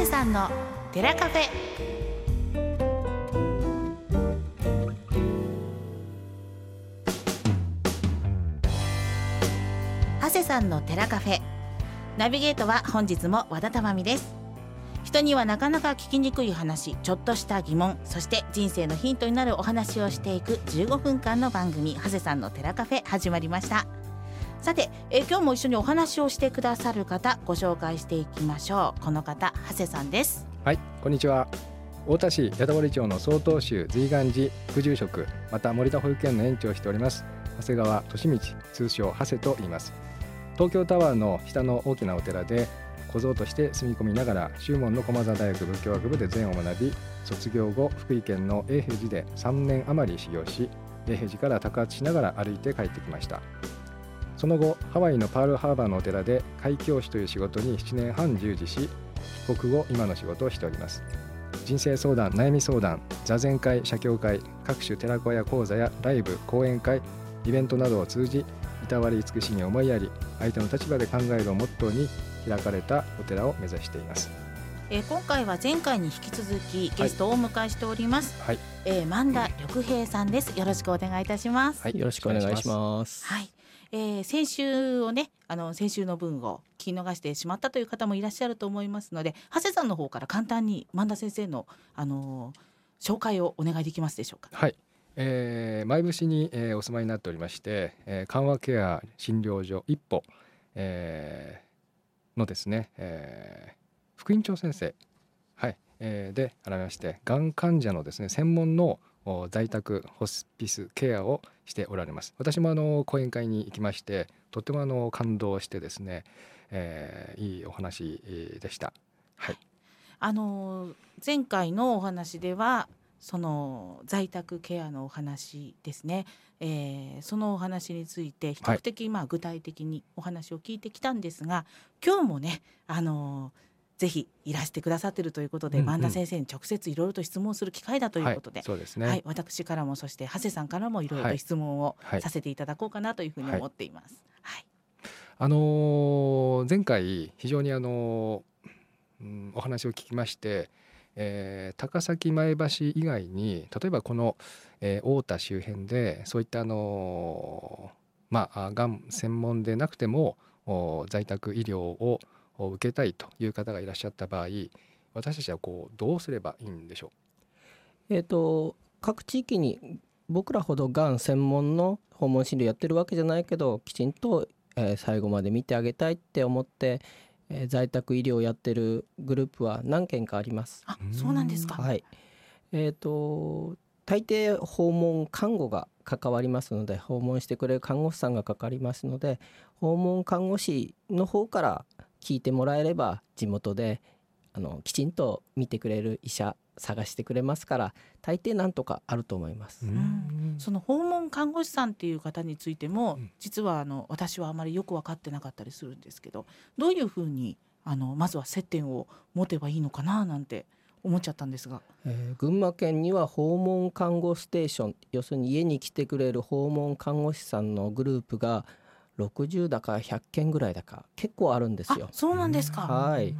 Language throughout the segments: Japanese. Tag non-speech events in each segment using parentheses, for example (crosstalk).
谷さんの寺カフェ。長谷さんの寺カフェ。ナビゲートは本日も和田珠美です。人にはなかなか聞きにくい話ちょっとした疑問そして人生のヒントになるお話をしていく15分間の番組長谷さんの寺カフェ始まりました。さて、えー今日も一緒にお話をしてくださる方ご紹介していきましょうこの方長谷さんですはい、こんにちは。太田市八田堀町の曹洞宗随願寺副住職、また森田保育園の園長をしております。長谷川利道、通称長谷と言います。東京タワーの下の大きなお寺で小僧として住み込みながら、修門の駒沢大学仏教学部で禅を学び、卒業後福井県の永平寺で3年余り修行し、永平寺から宅発しながら歩いて帰ってきました。その後、ハワイのパールハーバーのお寺で会教師という仕事に7年半従事し、帰国後今の仕事をしております。人生相談悩み相談座禅会写経会各種寺子屋講座やライブ講演会イベントなどを通じいたわり慈しみ思いやり相手の立場で考えるをモットーに開かれたお寺を目指しています。えー今回は前回に引き続きゲストをお迎えしております、はい、えー、万田緑平さんです。よろしくお願いいたします。はいよろしくお願いします。はい、えー、先週をねあの先週の分を聞き逃してしまったという方もいらっしゃると思いますので長谷さんの方から簡単に万田先生のあのー紹介をお願いできますでしょうか？はい。え、前伏に、えお住まいになっておりまして、え緩和ケア診療所一歩、えのですね、え副院長先生、はい。えーで改めましてがん患者のですね専門の在宅ホスピスケアをしておられます。私もあの講演会に行きましてとてもあの感動してですね、えーいいお話えーでした。はい。あのー前回のお話ではその在宅ケアのお話ですね、えーそのお話について比較的まあ具体的にお話を聞いてきたんですが、今日もねあのーぜひいらしてくださってるということで、うんうん。万田先生に直接いろいろと質問する機会だということで。はい、、そうですね、はい、私からもそして長谷さんからもいろいろと質問をはい。させていただこうかなというふうに思っています。はい、あのー前回非常にあのーうんお話を聞きまして、えー高崎前橋以外に例えばこの、えー太田周辺でそういったあのーまああがん専門でなくてもお在宅医療をお受けたいという方がいらっしゃった場合私たちはこうどうすればいいんでしょえっ、と各地域に僕らほどがん専門の訪問診療やってるわけじゃないけどきちんと、えー最後まで見てあげたいって思って、えー在宅医療をやってるグループは何件かあります。あ、そうなんですか。はい。えっ、と大抵訪問看護が関わりますので訪問してくれる看護師さんがかかりますので訪問看護師の方から聞いてもらえれば地元であのきちんと見てくれる医者探してくれますから大抵なんとかあると思います。う。んその訪問看護師さんっていう方についても、うん実はあの私はあまりよく分かってなかったりするんですけどどういうふうにあのまずは接点を持てばいいのかななんて思っちゃったんですが。えー群馬県には訪問看護ステーション要するに家に来てくれる訪問看護師さんのグループが60だか100件ぐらいだか結構あるんですよあ。そうなんですか。はい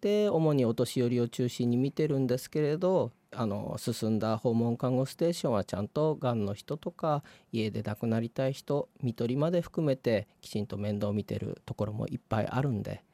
で主にお年寄りを中心に見てるんですけれどあの進んだ訪問看護ステーションはちゃんとがんの人とか家で亡くなりたい人看取りまで含めてきちんと面倒を見てるところもいっぱいあるんで、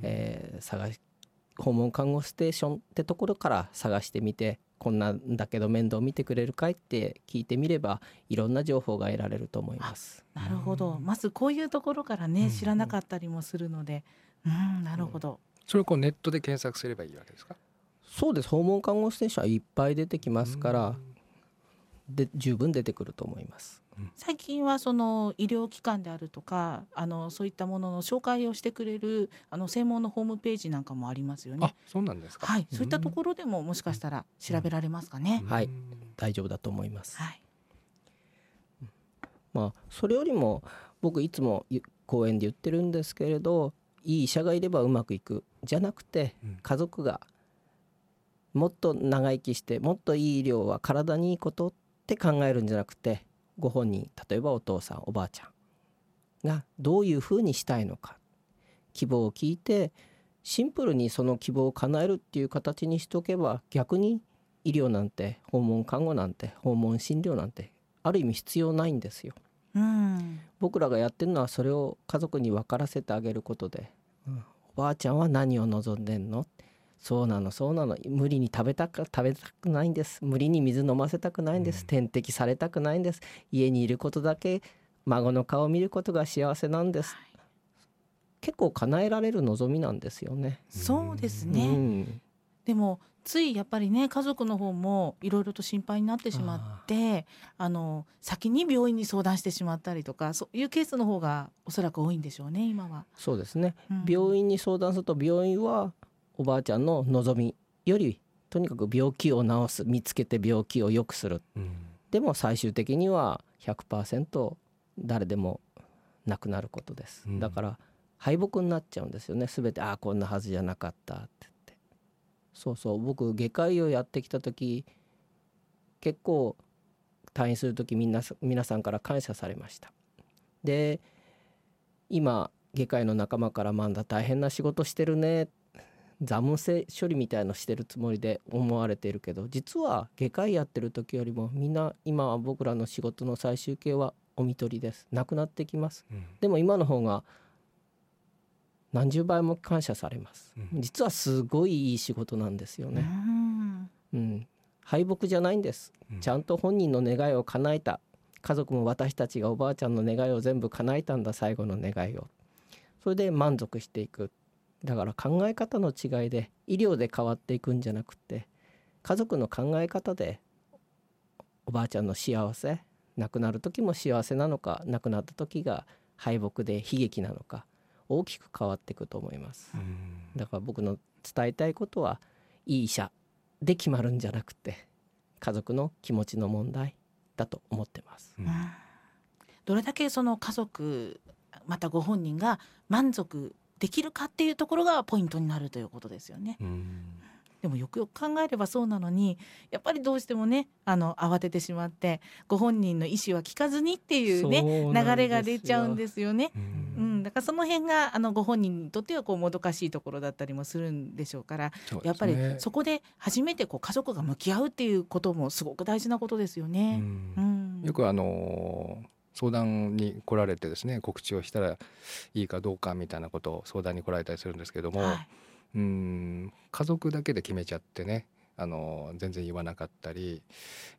えー探し訪問看護ステーションってところから探してみてこんなんだけど面倒見てくれるかいって聞いてみればいろんな情報が得られると思います。なるほど。まずこういうところからね、うん知らなかったりもするので、うん、なるほど。それをこうネットで検索すればいいわけですか？そうです訪問看護ステーションはいっぱい出てきますからで十分出てくると思います。最近はその医療機関であるとか、あのそういったものの紹介をしてくれるあの専門のホームページなんかもありますよねあ。そうなんですかはい、そういったところでももしかしたら調べられますかね。はいうん大丈夫だと思います。はい。まあそれよりも僕いつもゆ講演で言ってるんですけれどいい医者がいればうまくいくじゃなくてうん家族がもっと長生きしてもっといい医療は体にいいことって考えるんじゃなくてご本人例えばお父さんおばあちゃんがどういうふうにしたいのか。希望を聞いてシンプルにその希望を叶えるっていう形にしておけば逆に医療なんて訪問看護なんて訪問診療なんてある意味必要ないんですよ。うん。僕らがやってるのはそれを家族に分からせてあげることで、うんおばあちゃんは何を望んでんの？そうなのそうなの。無理に食べたく食べたくないんです。無理に水飲ませたくないんです、うん。点滴されたくないんです。家にいることだけ孫の顔を見ることが幸せなんです。結構叶えられる望みなんですよね。そうですうね、ん。でもついやっぱりね家族の方もいろいろと心配になってしまってあの先に病院に相談してしまったりとかそういうケースの方がおそらく多いんでしょうね今は。そうですね。うん。病院に相談すると病院はおばあちゃんの望みよりとにかく病気を治す見つけて病気を良くする。うん。でも最終的には100%誰でもなくなることです、うん。だから敗北になっちゃうんですよね。全てああこんなはずじゃなかったって言って。そうそう。僕外科医をやってきた時結構退院する時みんな皆さんから感謝されました。で今外科医の仲間から「まんだ大変な仕事してるね」座務性処理みたいのしてるつもりで思われているけど実は外科医やってる時よりもみんな今は僕らの仕事の最終形はお見取りです。なくなってきます。うん。でも今の方が何十倍も感謝されます。うん。実はすごいいい仕事なんですようね、ん。うん、敗北じゃないんです。うん。ちゃんと本人の願いを叶えた。家族も私たちがおばあちゃんの願いを全部叶えたんだ最後の願いを。それで満足していくだから考え方の違いで医療で変わっていくんじゃなくて家族の考え方でおばあちゃんの幸せ亡くなる時も幸せなのか亡くなった時が敗北で悲劇なのか大きく変わっていくと思います。うん。だから僕の伝えたいことはいい医者で決まるんじゃなくて家族の気持ちの問題だと思ってます。うん。うん。どれだけその家族またご本人が満足できるかっていうところがポイントになるということですよね。うん。でもよくよく考えればそうなのにやっぱりどうしてもねあの慌ててしまってご本人の意思は聞かずにっていうね流れが出ちゃうんですよね。ううん。ん、だからその辺があのご本人にとってはこうもどかしいところだったりもするんでしょうからね。やっぱりそこで初めてこう家族が向き合うっていうこともすごく大事なことですようね。ん。うん。よくあの相談に来られてですね告知をしたらいいかどうかみたいなことを相談に来られたりするんですけども、はい。うん家族だけで決めちゃってねあの全然言わなかったり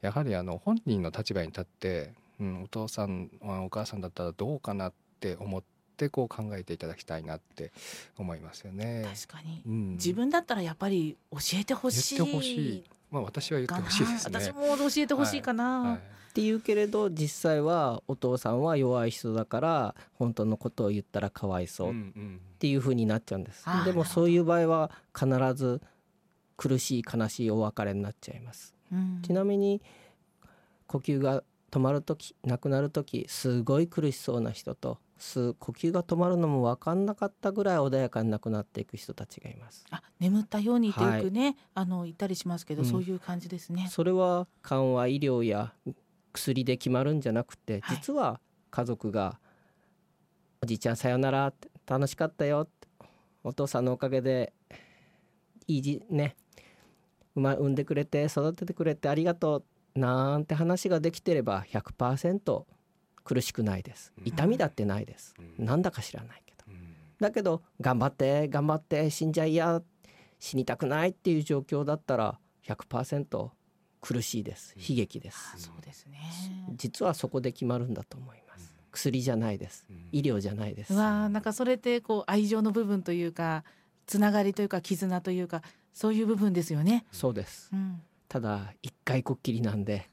やはりあの本人の立場に立って、うん、お父さんあお母さんだったらどうかなって思ってこう考えていただきたいなって思いますよね。確かに。うん、自分だったらやっぱり教えてほしいまあ私は言ってほしいですね。私も教えてほしいかな、はいっていうけれど実際はお父さんは弱い人だから本当のことを言ったらかわいそうっうんうんていう風になっちゃうんですあー。でもそういう場合は必ず苦しい悲しいお別れになっちゃいます。うんちなみに呼吸が止まる時亡くなる時すごい苦しそうな人とす。呼吸が止まるのも分かんなかったぐらい穏やかに亡くなっていく人たちがいます。あ眠ったようにってよくね、あの言ったりしますけど、うん。そういう感じですね。それは緩和医療や薬で決まるんじゃなくてはい。実は家族が「おじいちゃんさよなら」って「楽しかったよ」って「お父さんのおかげでいいじね。産んでくれて育ててくれてありがとう」なんて話ができてれば100%苦しくないです。うん。痛みだってないです。うん。なんだか知らないけど。うん。だけど頑張って頑張って死んじゃいや。死にたくないっていう状況だったら100%苦しいです。悲劇であすそうですね。実はそこで決まるんだと思います。薬じゃないです。うん。医療じゃないです。うわーなんかそれってこう愛情の部分というかつながりというか絆というかそういう部分ですよね。そうです。うん、ただ一回こっきりなんで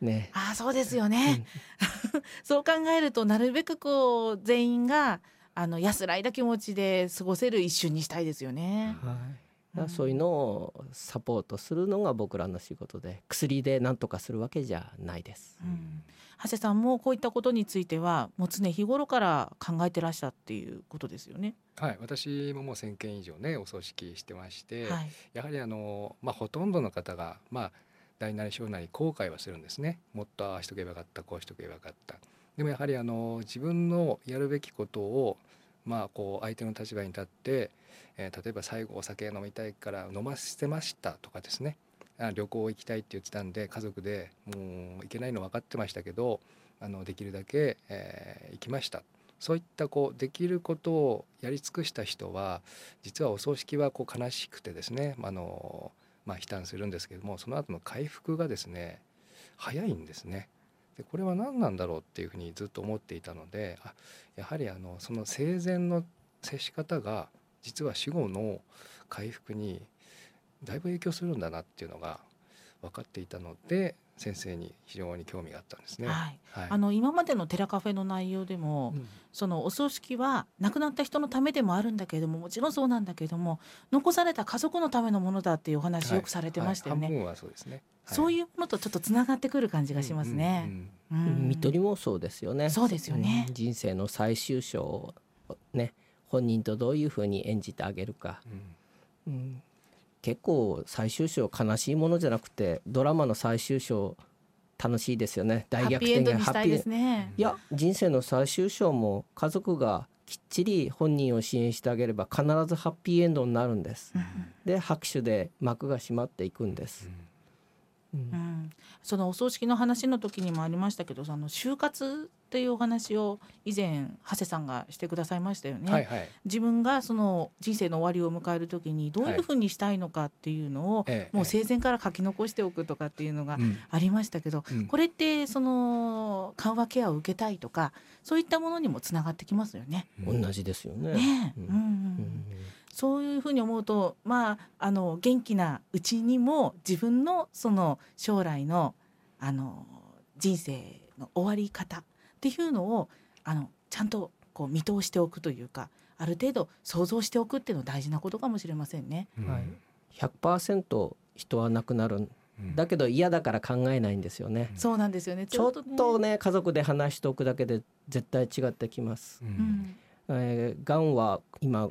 ねあーそうですよね。(laughs) そう考えるとなるべくこう全員があの安らいだ気持ちで過ごせる一瞬にしたいですよね。はいうんそういうのをサポートするのが僕らの仕事で薬で何とかするわけじゃないですうん、長谷さんもこういったことについてはもう常日頃から考えてらしたっていうことですよね。はい、私ももう1,000件以上ねお葬式してまして、はい。やはりあの、まあ、ほとんどの方が、まあ、大なり小なり後悔はするんですね。もっとああしとけばよかったこうしとけばよかった。でもやはりあの自分のやるべきことをまあこう相手の立場に立って、えー例えば最後お酒飲みたいから飲ませてましたとかですね。あ旅行行きたいって言ってたんで家族でもう行けないの分かってましたけどあのできるだけ、えー行きました。そういったこうできることをやり尽くした人は実はお葬式はこう悲しくてですねあの、まあ、悲嘆するんですけどもその後の回復がですね早いんですね。でこれは何なんだろうっていうふうにずっと思っていたのであやはりあのその生前の接し方が実は死後の回復にだいぶ影響するんだなっていうのが分かっていたので先生に非常に興味があったんですね。はい、はい。あの今までのテラカフェの内容でも、うん。そのお葬式は亡くなった人のためでもあるんだけれどももちろんそうなんだけれども残された家族のためのものだっていうお話よくされてましたよね、はい。半分はそうですね。そういううものとちょっとつながってくる感じがしますね。うん看取りもそうですよね。そうですよね。うん。人生の最終章をね本人とどういうふうに演じてあげるか、うん結構最終章悲しいものじゃなくてドラマの最終章楽しいですよね大ハッピーエンド逆転がにしたいですね。いや人生の最終章も家族がきっちり本人を支援してあげれば必ずハッピーエンドになるんです。うんで拍手で幕が閉まっていくんです。うんうん、そのお葬式の話の時にもありましたけどその就活っていうお話を以前長谷さんがしてくださいましたよね。はいはい。自分がその人生の終わりを迎える時にどういうふうにしたいのかっていうのを、ええもう生前から書き残しておくとかっていうのがうん。ありましたけど、うん。これってその緩和ケアを受けたいとかそういったものにもつながってきますよね。同じですよね。ねえ、ううんん。うんそういうふうに思うとまああの元気なうちにも自分のその将来のあの人生の終わり方っていうのをあのちゃんとこう見通しておくというかある程度想像しておくっていうのは大事なことかもしれませんね。うんはい100%人は亡くなるうんだけど嫌だから考えないんですよね。そうなんですよね。ちょっとね。ね家族で話しておくだけで絶対違ってきます。ううんん、えー、がんは今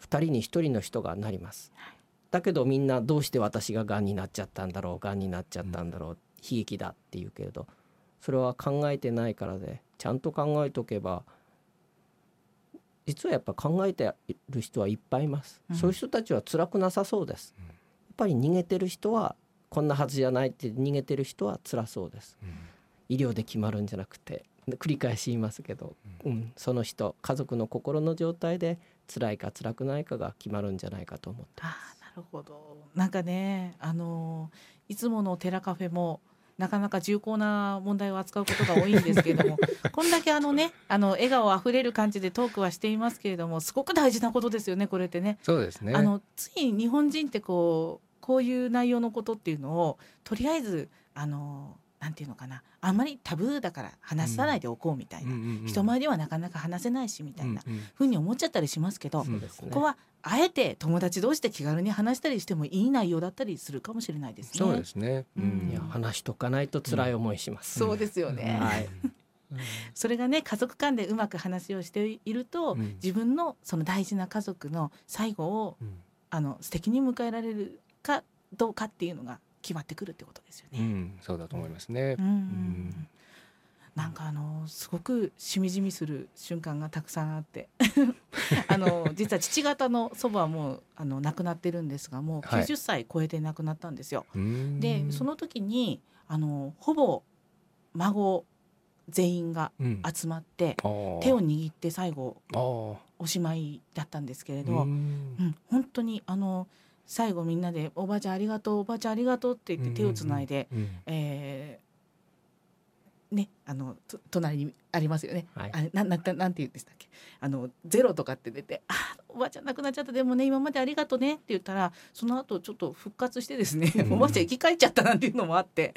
2人に1人の人がなります。はい。だけどみんなどうして私ががんになっちゃったんだろうがんになっちゃったんだろう、悲劇だって言うけれどそれは考えてないからでちゃんと考えておけば実はやっぱ考えてる人はいっぱいいます、うん。そういう人たちは辛くなさそうです、うん。やっぱり逃げてる人はこんなはずじゃないって逃げてる人は辛そうです。医療で決まるんじゃなくて繰り返し言いますけど、うん、その人家族の心の状態で辛いか辛くないかが決まるんじゃないかと思ってああなるほど。なんかねあのいつものテラカフェもなかなか重厚な問題を扱うことが多いんですけれども (laughs) こんだけあのねあの笑顔あふれる感じでトークはしていますけれどもすごく大事なことですよねこれってね。そうですね。あのつい日本人ってこうこういう内容のことっていうのをとりあえずあのなんていうのかなあんまりタブーだから話さないでおこうみたいな、うんうんうん人前ではなかなか話せないしみたいなふうに思っちゃったりしますけど、うね。ここはあえて友達同士で気軽に話したりしてもいい内容だったりするかもしれないですね。そうですね。うん。いや話しとかないと辛い思いします、そうですよね。はい。それがね家族間でうまく話をしていると、うん。自分のその大事な家族の最後をうん。あの素敵に迎えられるかどうかっていうのが決まってくるってことですよね。うん、そうだと思いますね。うん。うん。うんんなんかあのすごくしみじみする瞬間がたくさんあって。(laughs) あの実は父方の祖母はもうあの亡くなってるんですがもうはい。90歳超えて亡くなったんですよ。うん。でその時にあのほぼ孫全員がうん。集まってあー。手を握って最後おしまいだったんですけれうど、うん。ん本当にあの最後みんなで「おばあちゃんありがとうおばあちゃんありがとう」って言って手をつないで、うん。えーねあのと隣にありますよね。はい。あれなんななんて言うんでしたっけ？あのゼロとかって出て「あおばあちゃん亡くなっちゃったでもね今までありがとうね」って言ったらその後ちょっと復活してですね、うん。おばあちゃん生き返っちゃったなんていうのもあって、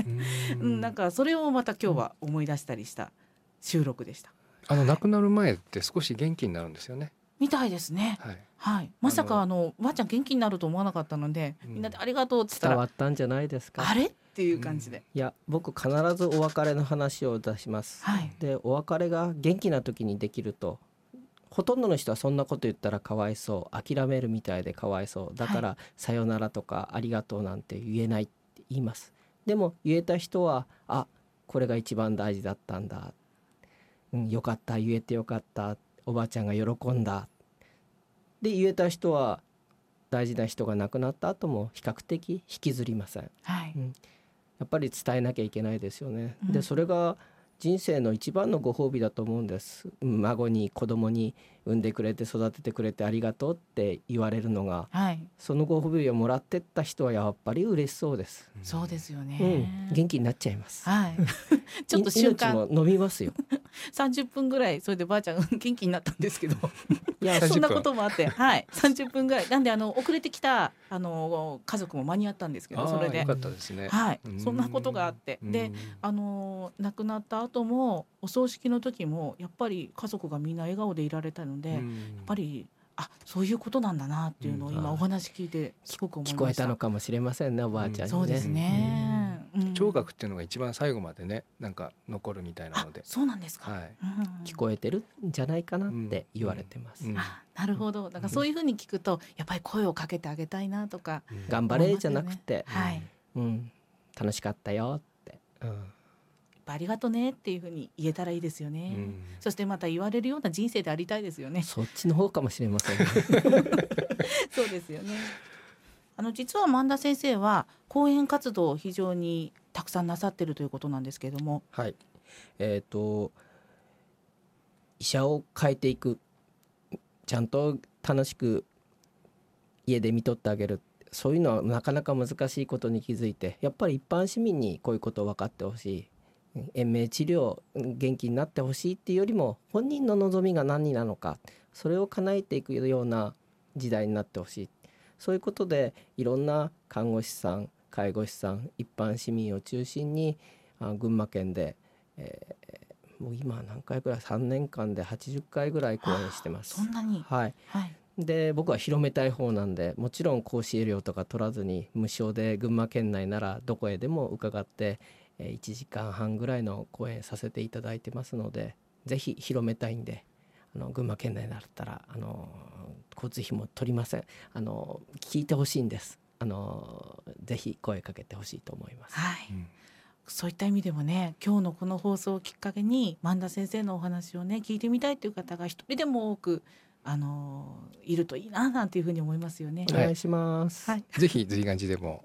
ううん、なんかそれをまた今日は思い出したりした収録でした。あの亡くなる前って少し元気になるんですよね。みたいですね。はい。はい、まさかああのおばあちゃん元気になると思わなかったので、うん。みんなでありがとうって言った伝らわったんじゃないですか？あれ？っていう感じで、いや僕必ずお別れの話を出します、はい。でお別れが元気な時にできるとほとんどの人はそんなこと言ったらかわいそう諦めるみたいでかわいそう。だから、さよならとかありがとうなんて言えないって言いますでも言えた人はあこれが一番大事だったんだ、うん、よかった言えてよかったおばあちゃんが喜んだ。で言えた人は大事な人が亡くなった後も比較的引きずりません。はい。うん。やっぱり伝えなきゃいけないですよね。うん。でそれが人生の一番のご褒美だと思うんです。うん孫に子供に産んでくれて育ててくれてありがとうって言われるのがはい。そのご褒美をもらってった人はやっぱり嬉しそうです。そうですようん。ね、元気になっちゃいます。はい。(laughs) ちょっと瞬間。い命も伸びますよ。(laughs) 30分ぐらいそれでばあちゃん (laughs) 元気になったんですけど。いや30そんなこともあって。はい。30分ぐらい。なんであの遅れてきたあの家族も間に合ったんですけどそれで。あーよかったですね。はい。うん。そんなことがあって。でうん。あの亡くなった後もお葬式の時もやっぱり家族がみんな笑顔でいられたので、やっうんぱりあそういうことなんだなっていうのをうん今お話聞いてすごく思いました。聞こえたのかもしれませんねおばあちゃんにね。そうですね。うん聴覚っていうのが一番最後までねなんか残るみたいなあので。そうなんですか。はい。うん聞こえてるんじゃないかなって言われてます。うんあなるほどだからそういうふうに聞くとやっぱり声をかけてあげたいなとか、うん頑張れじゃなくて、はい、うん、楽しかったよって。うんぱありがとねっていうふうに言えたらいいですよね、うん。そしてまた言われるような人生でありたいですよね。そっちの方かもしれませんね。(laughs) そうですよね。あの実は萬田先生は講演活動を非常にたくさんなさってるということなんですけれども。はい。えっ、と医者を変えていく、ちゃんと楽しく家で見とってあげる。そういうのはなかなか難しいことに気づいてやっぱり一般市民にこういうことを分かってほしい延命治療元気になってほしいっていうよりも本人の望みが何なのかそれを叶えていくような時代になってほしい。そういうことでいろんな看護師さん介護士さん一般市民を中心にあ群馬県で、えーもう今何回ぐらい3年間で80回ぐらい講演してます。そ。んなに？はい、はい。で僕は広めたい方なんでもちろん講師料とか取らずに無償で群馬県内ならどこへでも伺ってえー1時間半ぐらいの講演させていただいてますのでぜひ広めたいんであの群馬県内だったらあの交通費も取りませんあの聞いてほしいんですあのぜひ声かけてほしいと思います。はい、うんそういった意味でもね今日のこの放送をきっかけに萬田先生のお話をね聞いてみたいという方が一人でも多くあのいるといいななんていうふうに思いますよね。お願いします。はい、ぜひ随願寺でも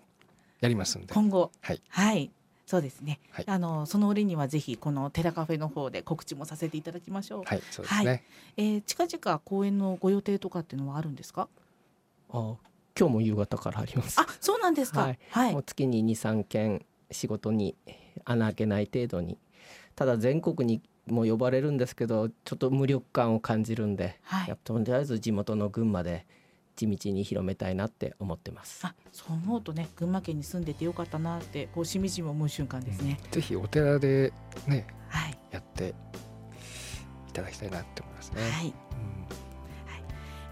やりますんで。今後はい。はいそうですね、はい。あのその折にはぜひこのテラカフェの方で告知もさせていただきましょう、はい、そうですね。えー近々公演のご予定とかっていうのはあるんですか？あ今日も夕方からあります。あそうなんですか。はい。はい、もう月に23件仕事に穴開けない程度に。ただ全国にも呼ばれるんですけどちょっと無力感を感じるんで、はい。やっぱとりあえず地元の群馬で地道に広めたいなって思ってます。あそう思うとね群馬県に住んでてよかったなってこうしみじみ思う瞬間ですね、ぜひお寺でねはい。やっていただきたいなって思いますね。はい。うん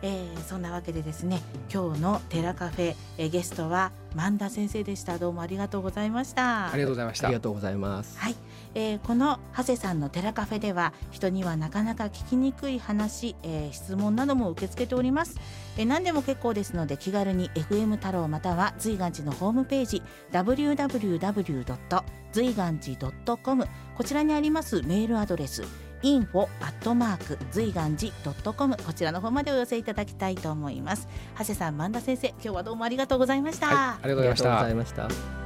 えーそんなわけでですね今日のテラカフェ、えーゲストは萬田先生でしたどうもありがとうございましたありがとうございましたあり。がとうございます。はい、えーこの長谷さんのテラカフェでは人にはなかなか聞きにくい話、えー質問なども受け付けております、えー何でも結構ですので気軽に FM 太郎または随願寺のホームページ www. 随願寺 .com こちらにありますメールアドレス info アットマーク随願寺 .com こちらの方までお寄せいただきたいと思います長谷さん萬田先生今日はどうもありがとうございました、はい、ありがとうございましたありがとうござい。ました。